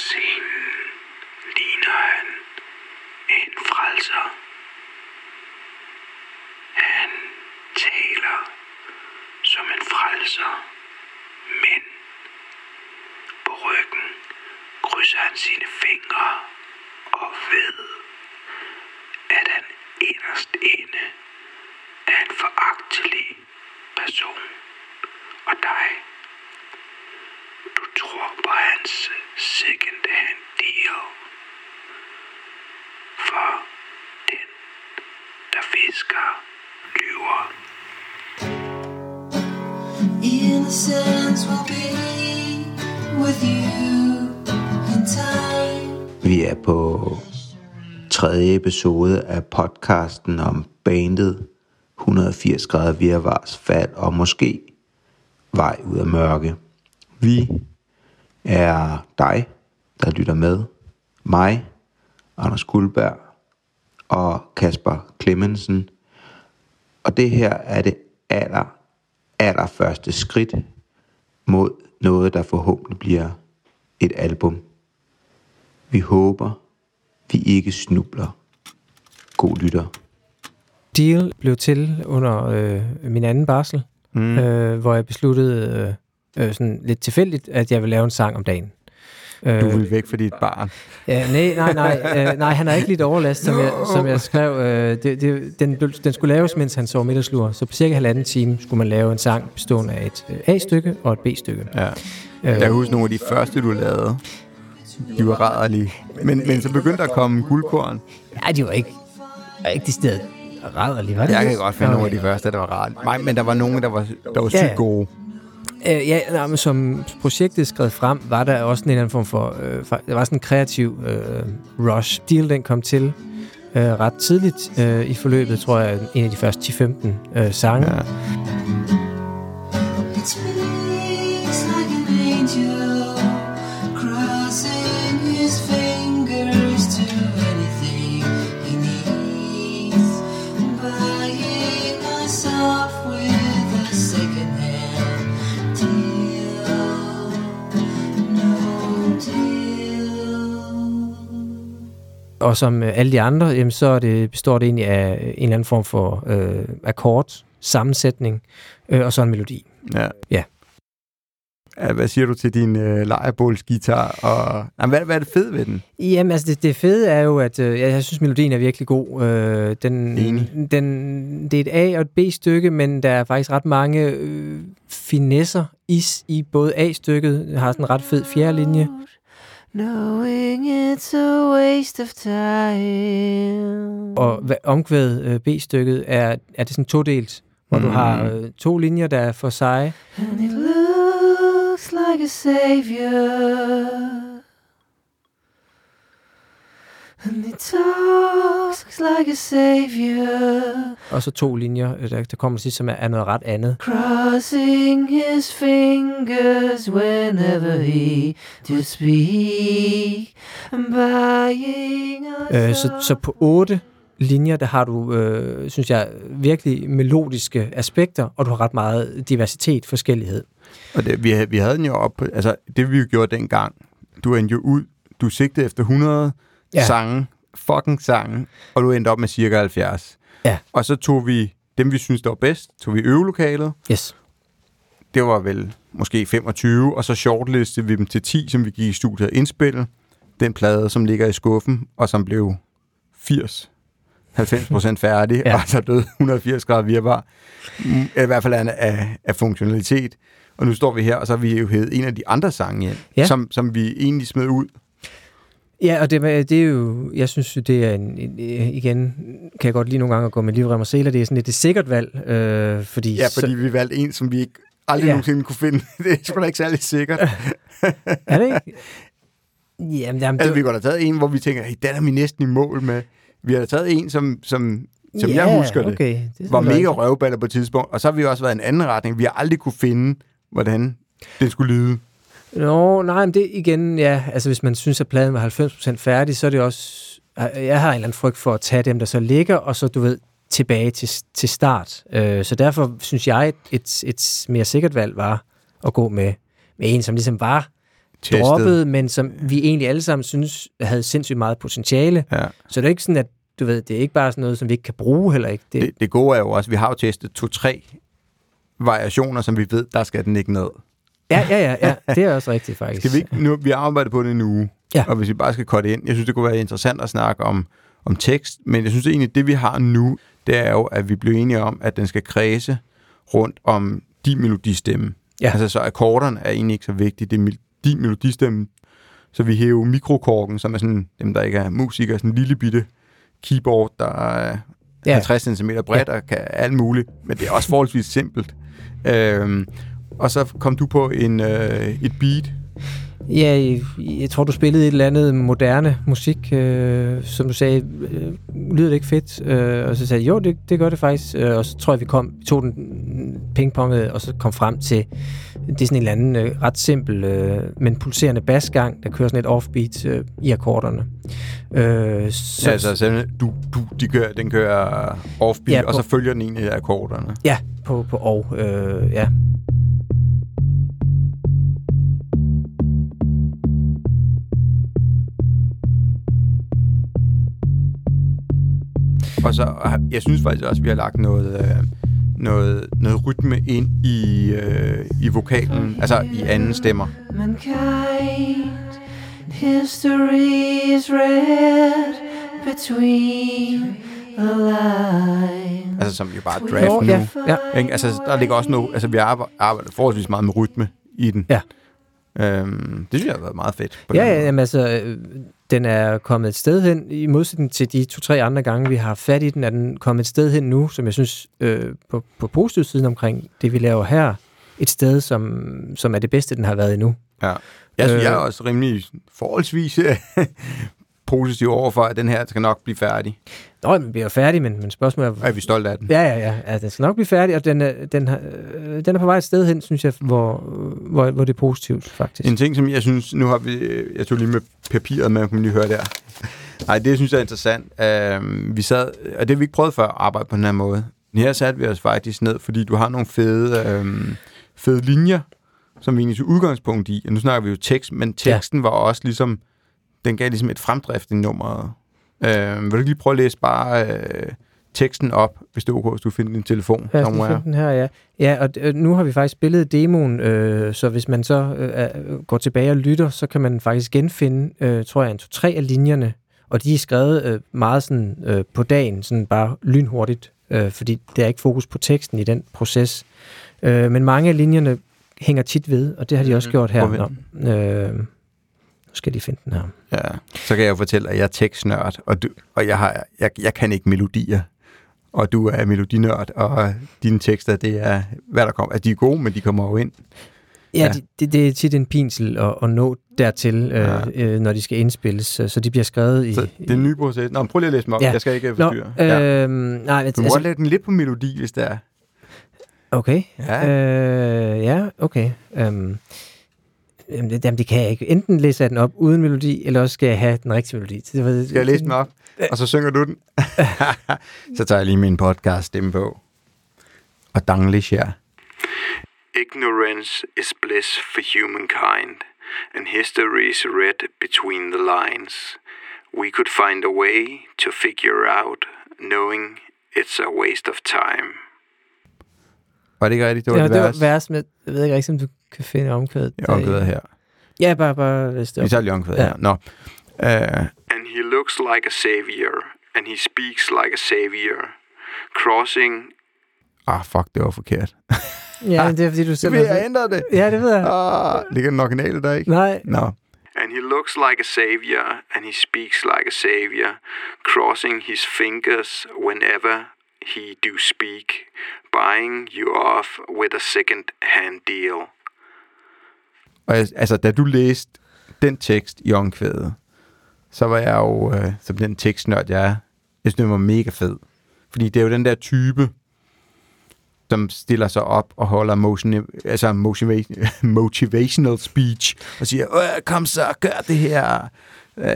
scenen ligner han en frelser. Han taler som en frelser, men på ryggen krydser han sine fingre og ved, at han inderst inde er en foragtelig person. Og dig, du tror på hans second hand deal. For den, der fisker, lyver. Innocence will be with you in time. Vi er på tredje episode af podcasten om bandet 180 grader virvars fald og måske vej ud af mørke. Vi er dig, der lytter med, mig, Anders Guldberg og Kasper Clemmensen. Og det her er det aller, aller første skridt mod noget, der forhåbentlig bliver et album. Vi håber, vi ikke snubler. God lytter. Deal blev til under øh, min anden barsel, mm. øh, hvor jeg besluttede øh, øh, sådan lidt tilfældigt, at jeg ville lave en sang om dagen. Du vil væk fra dit barn. Ja, nej, nej, nej, øh, nej, han har ikke lidt overlast, som jeg, som jeg skrev. Øh, det, det, den, den skulle laves, mens han sov middagslur, så på cirka halvanden time skulle man lave en sang bestående af et øh, A-stykke og et B-stykke. Ja. Jeg husker nogle af de første, du lavede. De var rædderlige. Men, men så begyndte der at komme guldkorn. Nej, de var ikke, ikke de steder rædderlige, var det? Jeg kan godt finde nogle af de første, der var rart. Nej, men der var nogle, der var, der var sygt Ja. gode. Øh, ja, nej, men som projektet skred frem, var der også en eller anden form for... Øh, for der var sådan en kreativ øh, rush. Deal, den kom til øh, ret tidligt øh, i forløbet, tror jeg, en af de første 10-15 øh, sange. Ja. Og som øh, alle de andre, jamen, så er det, består det egentlig af en eller anden form for øh, akkord, sammensætning øh, og så en melodi. Ja. Ja. ja. Hvad siger du til din øh, lejrebålsgitar? Og, jamen, hvad, hvad er det fede ved den? Jamen, altså det, det fede er jo, at øh, jeg, jeg synes, melodien er virkelig god. Øh, den, Enig. den, det er et A- og et B-stykke, men der er faktisk ret mange øh, finesser i, s- i både A-stykket. Har sådan en ret fed fjerde linje. Knowing it's a waste of time. Og hvad- omkvædet øh, B-stykket er, er det sådan todelt, hvor mm. du har øh, to linjer, der er for sig. And it looks like a savior. And it talks like a savior. Og så to linjer, øh, der, der kommer til sidst, som er, er noget ret andet. Crossing his fingers whenever he to speak. And buying us Øh, så, så på otte linjer, der har du, øh, synes jeg, virkelig melodiske aspekter, og du har ret meget diversitet, forskellighed. Og det, vi, vi havde den jo op altså det vi jo gjorde dengang, du endte jo ud, du sigtede efter 100 Ja. sange, fucking sange, og du endte op med cirka 70. Ja. Og så tog vi dem, vi synes der var bedst, tog vi øvelokalet, Yes. det var vel måske 25, og så shortlistede vi dem til 10, som vi gik i studiet og indspille. Den plade, som ligger i skuffen, og som blev 80 90% færdig, Ja. og så døde 180 grader virvar. Mm, I hvert fald af, af, af funktionalitet. Og nu står vi her, og så har vi jo hævet en af de andre sange hjem, Ja. som, som vi egentlig smed ud. Ja, og det, det er jo, jeg synes jo, det er en, en, igen, kan jeg godt lige nogle gange at gå med livrem og seler, det er sådan lidt et sikkert valg, øh, fordi, Ja, fordi så, vi valgte en, som vi ikke aldrig Ja. nogensinde kunne finde. Det er sgu da ikke særlig sikkert. er det ikke? Jamen, jamen, Altså, vi det, da have taget en, hvor vi tænker, hey, den er vi næsten i mål med. Vi har taget en, som, som, som ja, jeg husker det, okay. det var mega røvballer på et tidspunkt. Og så har vi også været i en anden retning. Vi har aldrig kunne finde, hvordan det skulle lyde. Nå, nej, men det igen, ja, altså hvis man synes, at pladen var 90% færdig, så er det også, jeg har en eller anden frygt for at tage dem, der så ligger, og så, du ved, tilbage til, til start. Øh, så derfor synes jeg, et, et, et mere sikkert valg var at gå med, med en, som ligesom var Testet. droppet, men som vi egentlig alle sammen synes havde sindssygt meget potentiale. Ja. Så det er ikke sådan, at du ved, det er ikke bare sådan noget, som vi ikke kan bruge heller ikke. Det, Det, det gode er jo også, at vi har jo testet to-tre variationer, som vi ved, der skal den ikke ned. Ja, ja, ja, ja, det er også rigtigt faktisk. Skal vi ikke, nu, vi har arbejdet på det en uge, Ja. og hvis vi bare skal korte ind, jeg synes, det kunne være interessant at snakke om, om tekst, men jeg synes egentlig, det vi har nu, det er jo, at vi blev enige om, at den skal kredse rundt om din melodistemme. Ja. Altså, så akkorderne er egentlig ikke så vigtige, det er din melodistemme. Så vi hæver mikrokorken, som er sådan, dem der ikke er musikere, sådan en lille bitte keyboard, der er Ja. 50 cm bredt og kan alt muligt, men det er også forholdsvis simpelt. Øhm, og så kom du på en, øh, et beat, Ja, jeg, tror, du spillede et eller andet moderne musik, øh, som du sagde, øh, lyder det ikke fedt? Øh, og så sagde jeg, jo, det, det gør det faktisk. Øh, og så tror jeg, vi kom, tog den pingpongede, og så kom frem til, det er sådan en eller anden øh, ret simpel, øh, men pulserende basgang, der kører sådan et offbeat øh, i akkorderne. Øh, så, Så, altså, så du, du, de kører, den kører offbeat, Ja, ja, på- og så følger den egentlig af akkorderne. Ja, på, på og, øh, ja. Og så, jeg synes faktisk også, at vi har lagt noget, øh, noget, noget rytme ind i, øh, i vokalen, altså i anden stemmer. Mankind, history is read between the lines. Altså som jo bare draft nu. ja, ja. Ikke? Altså, der ligger også noget, altså vi arbejder, arbejder forholdsvis meget med rytme i den. Ja. Øhm, det synes jeg har været meget fedt. På Ja, den ja, jamen, altså, øh, den er kommet et sted hen, i modsætning til de to-tre andre gange, vi har fat i den, er den kommet et sted hen nu, som jeg synes, øh, på, på positiv siden omkring det, vi laver her, et sted, som, som er det bedste, den har været endnu. Ja. Jeg, synes, Øh. jeg er også rimelig forholdsvis øh, positiv overfor, at den her skal nok blive færdig. Nå, vi bliver færdig, men, men spørgsmålet er... er vi stolte af den? Ja, ja, ja, ja, den skal nok blive færdig, og den er, den, har, øh, den er på vej et sted hen, synes jeg, hvor, hvor, hvor det er positivt, faktisk. En ting, som jeg synes, nu har vi, øh, jeg tog lige med papiret med, man lige høre der. Nej, det synes jeg er interessant. Uh, vi sad, og det har vi ikke prøvet før at arbejde på den her måde. Her satte vi os faktisk ned, fordi du har nogle fede, øh, fede linjer, som vi egentlig tog udgangspunkt i. Og nu snakker vi jo tekst, men teksten ja. var også ligesom, den gav ligesom et fremdrift i nummeret. Uh, vil du ikke lige prøve at læse bare uh, teksten op, hvis det er okay, hvis du finder din telefon Lad os lige finde den her, ja. Ja, og øh, nu har vi faktisk spillet demoen, øh, så hvis man så øh, går tilbage og lytter, så kan man faktisk genfinde, øh, tror jeg, en to-tre af linjerne, og de er skrevet øh, meget sådan øh, på dagen, sådan bare lynhurtigt, øh, fordi der er ikke fokus på teksten i den proces. Øh, men mange af linjerne hænger tit ved, og det har de også Mhm. gjort her. Nå, øh, nu skal de finde den her. Ja, så kan jeg jo fortælle, at jeg er tekstnørd, og, du, og jeg, har, jeg, jeg kan ikke melodier. Og du er melodinørd, og dine tekster, det er, hvad der kommer. Altså, de er gode, men de kommer jo ind. Ja, Ja. ja. Det, det, det er tit en pinsel at, at nå dertil, øh, Ja. øh, når de skal indspilles, så, så de bliver skrevet i... Så det er en ny proces. Nå, prøv lige at læse dem op. Ja. Jeg skal ikke Nå, forstyrre. ja. øh, nej, men Du må altså, lade den lidt på melodi, hvis det er. okay. Ja. Øh, ja, okay. Øhm, jamen, det, jamen, det kan jeg ikke. Enten læser jeg den op uden melodi, eller også skal jeg have den rigtige melodi. Det, var, Skal jeg læse den op? Og så synger du den. så tager jeg lige min podcast stemme på. Og danglish her. Ignorance is bliss for humankind, and history is read between the lines. We could find a way to figure out, knowing it's a waste of time. Var det ikke rigtigt? Det var Ja, det, det var vers med... Jeg ved ikke rigtig, om du kan finde omkvædet. Jeg omkvæder her. Ja, bare, bare læs det Vi tager lige omkvædet Ja. her. Nå. Uh, and he looks like a savior, and he speaks like a savior, crossing... Ah, fuck, det var forkert. Ja, men det er fordi, du selv Vil har- jeg ændre det? Ja, det ved jeg. Ah, ligger den originale der ikke? Nej. Nå. And he looks like a savior, and he speaks like a savior, crossing his fingers whenever he do speak, buying you off with a second-hand deal. Og jeg- altså, da du læste den tekst i omkvædet, så var jeg jo, øh, som den tekstnørd jeg er, jeg synes, den var mega fed. Fordi det er jo den der type, som stiller sig op og holder motion, altså motivation, motivational speech, og siger, kom så, gør det her. Øh,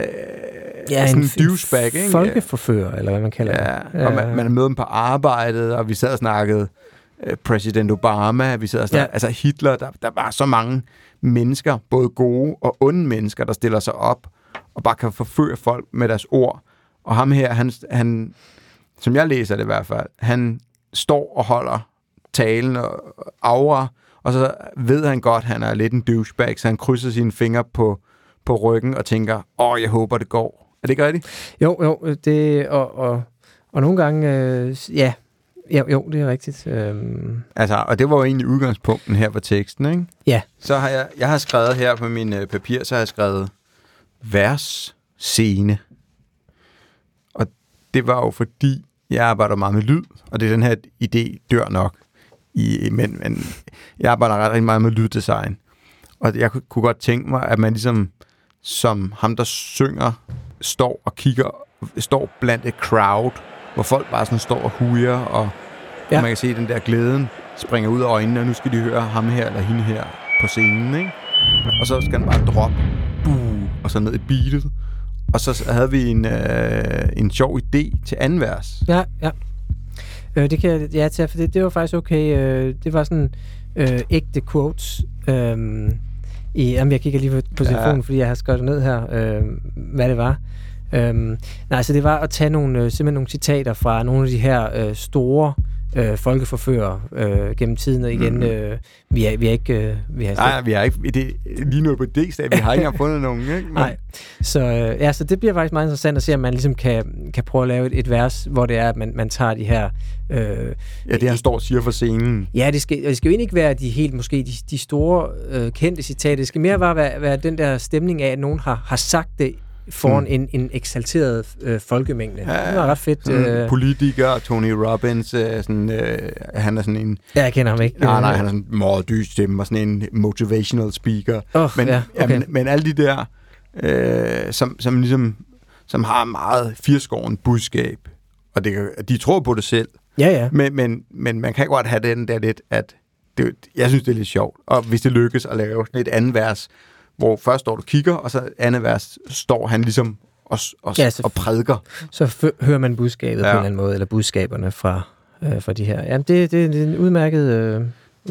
Ja, sådan en f- douchebag, ikke? Folkeforfører, eller hvad man kalder Ja, det. og man, man med dem på arbejdet, og vi sad og snakkede øh, præsident Obama, vi sidder og snakker, Ja. ja. altså Hitler, der, der var så mange mennesker, både gode og onde mennesker, der stiller sig op og bare kan forføre folk med deres ord. Og ham her, han, han som jeg læser det i hvert fald, han står og holder talen og aura, og så ved han godt, at han er lidt en douchebag, så han krydser sine fingre på, på ryggen og tænker, åh, jeg håber, det går. Er det ikke rigtigt? Jo, jo, det, og, og, og nogle gange, øh, ja, jo, jo, det er rigtigt. Øhm, Altså, og det var jo egentlig udgangspunkten her for teksten, ikke? ja, Så har jeg, jeg har skrevet her på min øh, papir, så har jeg skrevet vers, scene. Og det var jo fordi, jeg arbejder meget med lyd, og det er den her idé dør nok. I, men, men jeg arbejder ret rigtig meget med lyddesign. Og jeg kunne godt tænke mig, at man ligesom, som ham der synger, står og kigger, står blandt et crowd, hvor folk bare sådan står og hujer, og, ja. Og man kan se den der glæden springer ud af øjnene, og nu skal de høre ham her eller hende her på scenen, ikke? Og så skal den bare droppe, buh, og så ned i beatet. Og så havde vi en, øh, en sjov idé til anden vers. ja, ja. Øh, det kan jeg ja til, for det, det var faktisk okay. Øh, det var sådan øh, ægte quotes. Øh, i, jamen, jeg kigger lige på, på Ja. telefonen, fordi jeg har skrevet ned her, øh, hvad det var. Øhm, nej, så det var at tage nogle, øh, simpelthen nogle citater fra nogle af de her øh, store øh, folkeforfører øh, gennem tiden, og igen, Mhm. øh, vi, er, vi er ikke... Øh, vi har Nej, vi har ikke, det, lige nu på D-stat, vi har ikke engang fundet nogen, ikke? Men, Nej. Så, øh, ja, så det bliver faktisk meget interessant at se, om man ligesom kan, kan prøve at lave et, et vers, hvor det er, at man, man tager de her... Øh, Ja, det han står og siger for scenen. ja, det skal, og det skal jo egentlig ikke være de helt, måske de, de store øh, kendte citater. Det skal mere bare være, være den der stemning af, at nogen har, har sagt det foran Mm. mm. en, en eksalteret øh, folkemængde. Ja, Ja, det var ret fedt. Sådan Øh, politiker, Tony Robbins, øh, sådan, øh, han er sådan en, ja, jeg kender ham ikke. nej, nej, han er sådan en meget dyb stemme, og sådan en motivational speaker. Oh, Men, ja, ja, okay. men, men alle de der, øh, som, som ligesom, som har meget firskåren budskab, og det, kan- de tror på det selv, ja, ja. men, men, men man kan godt have den der lidt, at det, jeg synes, det er lidt sjovt. Og hvis det lykkes at lave sådan et andet vers, hvor først står du kigger, og så andet vers står han ligesom og, og, Ja, så- og prædiker. Så hører man budskabet. Ja. på en eller anden måde, eller budskaberne fra, øh, fra de her. Jamen, det, det, det er en udmærket, øh,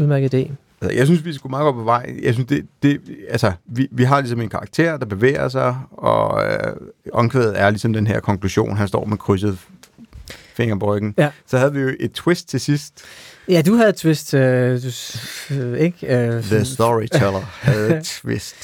udmærket idé. Altså, jeg synes, vi skulle meget godt på vej. Jeg synes, det, det, altså, vi, vi har ligesom en karakter, der bevæger sig, og øh, omkvædet er ligesom den her konklusion. Han står med krydset finger på ryggen. Ja. Så havde vi jo et twist til sidst. Ja, du havde et twist, øh, du, øh, ikke? Øh, The storyteller havde et twist.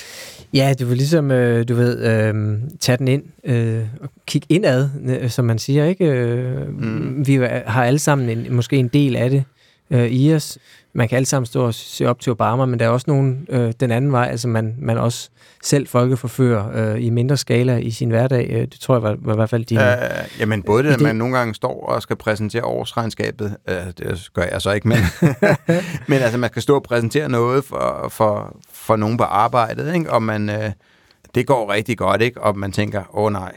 Ja, du vil ligesom, øh, du ved, øh, tage den ind øh, og kigge indad, øh, som man siger, ikke? Øh, Mm. Vi har alle sammen en, måske en del af det øh, i os. Man kan alle sammen stå og se op til Obama, men der er også nogen øh, den anden vej, altså man, man også selv folkeforfører øh, i mindre skala i sin hverdag. Øh, det tror jeg var, var i hvert fald din... Uh, jamen, både det, at man nogle gange står og skal præsentere årsregnskabet, uh, det gør jeg så ikke, men, men altså, man skal stå og præsentere noget for, for, for nogen på arbejdet, ikke? og man, uh, det går rigtig godt, ikke? og man tænker, åh oh, nej,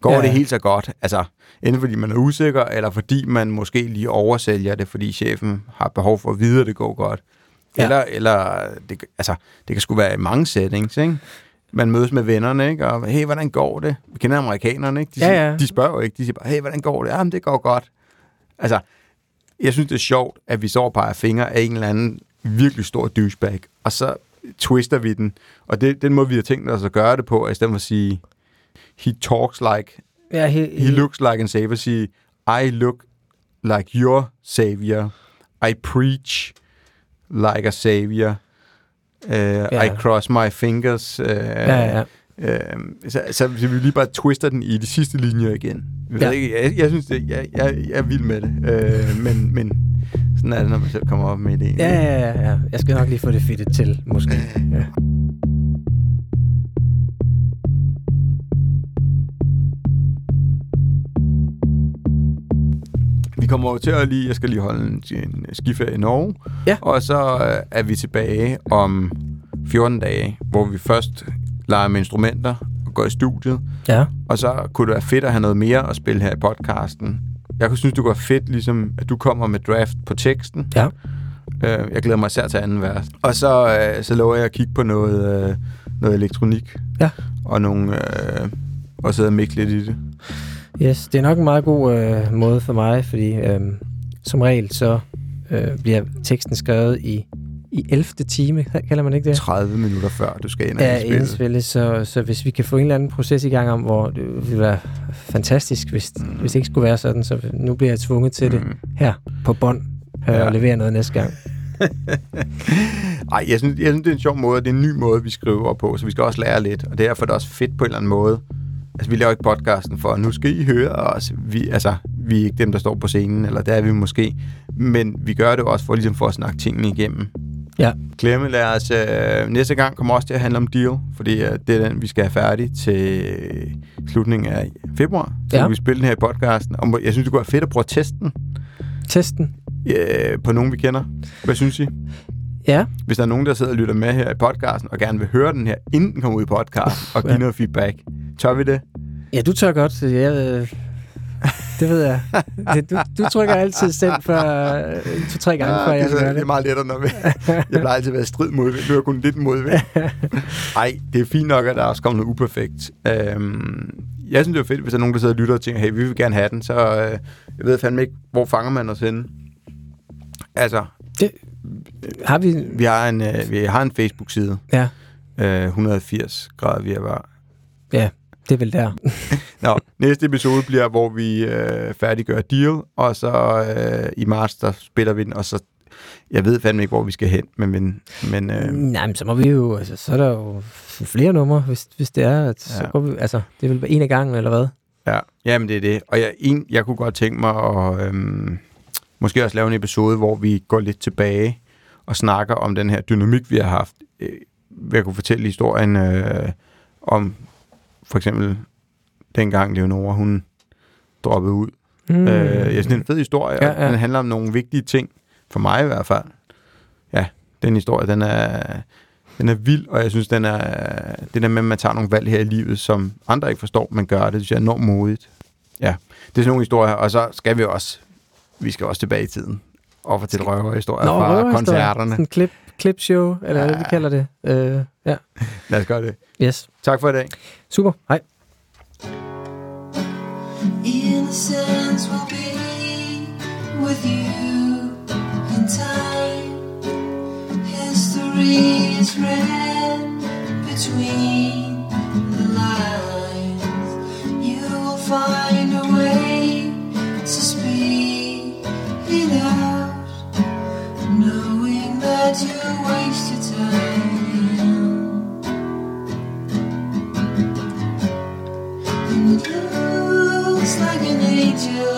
går Ja, ja. det ja. helt så godt? Altså, enten fordi man er usikker, eller fordi man måske lige oversælger det, fordi chefen har behov for at vide, at det går godt. Ja. Eller, eller det, altså, det kan sgu være i mange settings, ikke? Man mødes med vennerne, ikke? Og, hey, hvordan går det? Vi kender amerikanerne, ikke? De, Ja, siger, ja. de spørger jo ikke. De siger bare, hey, hvordan går det? Jamen, det går godt. Altså, jeg synes, det er sjovt, at vi står og peger fingre af en eller anden virkelig stor douchebag, og så twister vi den. Og det, den måde, vi har tænkt os at gøre det på, er i stedet for at sige, he talks like, ja, he, he looks like an savior, sige, I look like your savior. I preach like a savior. Uh, Ja. I cross my fingers. Uh, Ja, ja. Uh, så, så, vi lige bare twister den i de sidste linjer igen. Jeg, Ja. ikke, jeg, jeg synes, det, jeg, jeg, jeg er vild med det. Uh, men, men sådan er det, når man selv kommer op med det. Ja, ja, ja, ja. Jeg skal nok lige få det fittet til, måske. Ja. Vi kommer over til at lige, jeg skal lige holde en, en skiferie i Norge. Ja. Og så øh, er vi tilbage om 14 dage, hvor vi først leger med instrumenter og går i studiet. ja. Og så kunne det være fedt at have noget mere at spille her i podcasten. Jeg kunne synes, det kunne være fedt, ligesom, at du kommer med draft på teksten. Ja. Øh, jeg glæder mig især til anden vers. Og så, øh, så lover jeg at kigge på noget, øh, noget elektronik. Ja. Og nogle... Øh, og sidde og mikke lidt i det. Yes, det er nok en meget god øh, måde for mig, fordi øh, som regel så øh, bliver teksten skrevet i, i 11. time, kalder man ikke det? 30 minutter før du skal ind og Ja, indspille. så, så hvis vi kan få en eller anden proces i gang om, hvor det ville være fantastisk, hvis, mm. hvis det ikke skulle være sådan, så nu bliver jeg tvunget til det Mm. her på bånd Ja. og levere noget næste gang. Ej, jeg synes, jeg synes, det er en sjov måde, det er en ny måde, vi skriver på, så vi skal også lære lidt, og derfor er det også fedt på en eller anden måde. Altså, vi laver ikke podcasten for, nu skal I høre os. Vi, altså, vi er ikke dem, der står på scenen, eller der er vi måske, men vi gør det også for, ligesom for at snakke tingene igennem. Ja. Klemme, lad os, øh, næste gang kommer også til at handle om deal, fordi øh, det er den, vi skal have færdig til slutningen af februar. Så Ja. vi spille den her i podcasten. Og jeg synes, det kunne være fedt at prøve at teste den Testen. øh, på nogen, vi kender. Hvad synes I? Ja, Hvis der er nogen, der sidder og lytter med her i podcasten, og gerne vil høre den her, inden den kommer ud i podcasten, og give Ja. noget feedback, tør vi det? ja du tør godt. Jeg, øh, det ved jeg. Det, du, du trykker altid selv for øh, to-tre gange, før Ah, det, jeg er, så- gør det er det. meget lettere, når vi... jeg plejer altid at være strid modvind. Nu er jeg kun lidt modvind. Nej, det er fint nok, at der er også kommet noget uperfekt. Øhm, jeg synes, det er fedt, hvis der er nogen, der sidder og lytter og tænker, hey, vi vil gerne have den, så øh, jeg ved fandme ikke, hvor fanger man os henne. Altså, Har vi... vi har en, øh, vi har en Facebook-side, Ja, øh, 180 grader vi er var. ja, det er vel der. Nå, næste episode bliver, hvor vi øh, færdiggør deal, og så øh, i marts, der spiller vi den, og så, jeg ved fandme ikke, hvor vi skal hen, men, men, men øh, Nej, men så må vi jo... Altså, så er der jo flere numre, hvis, hvis det er. At, så Ja. går vi, altså, det er vel en af gangen, eller hvad? ja, jamen det er det. Og jeg, en, jeg kunne godt tænke mig at øhm, måske også lave en episode, hvor vi går lidt tilbage og snakker om den her dynamik, vi har haft. Øh, Jeg kunne fortælle historien øh, om for eksempel dengang Leonora, hun droppede ud Mm. Øh, jeg synes, det er en fed historie, Ja, ja, ja. den handler om nogle vigtige ting, for mig i hvert fald. Ja, den historie, den er, den er vild, og jeg synes, den er, det der med, at man tager nogle valg her i livet, som andre ikke forstår, men gør det, det synes jeg er enormt modigt. Ja, det er sådan nogle historier, og så skal vi også, vi skal også tilbage i tiden og fortælle røverhistorier Nå, fra røverhistorie. koncerterne. Sådan en klip, clipshow, eller hvad vi Ja. kalder det. Øh, ja, Lad os gøre det. yes. Tak for i dag. Super, hej. Innocence will be with you in time. History is read between like an angel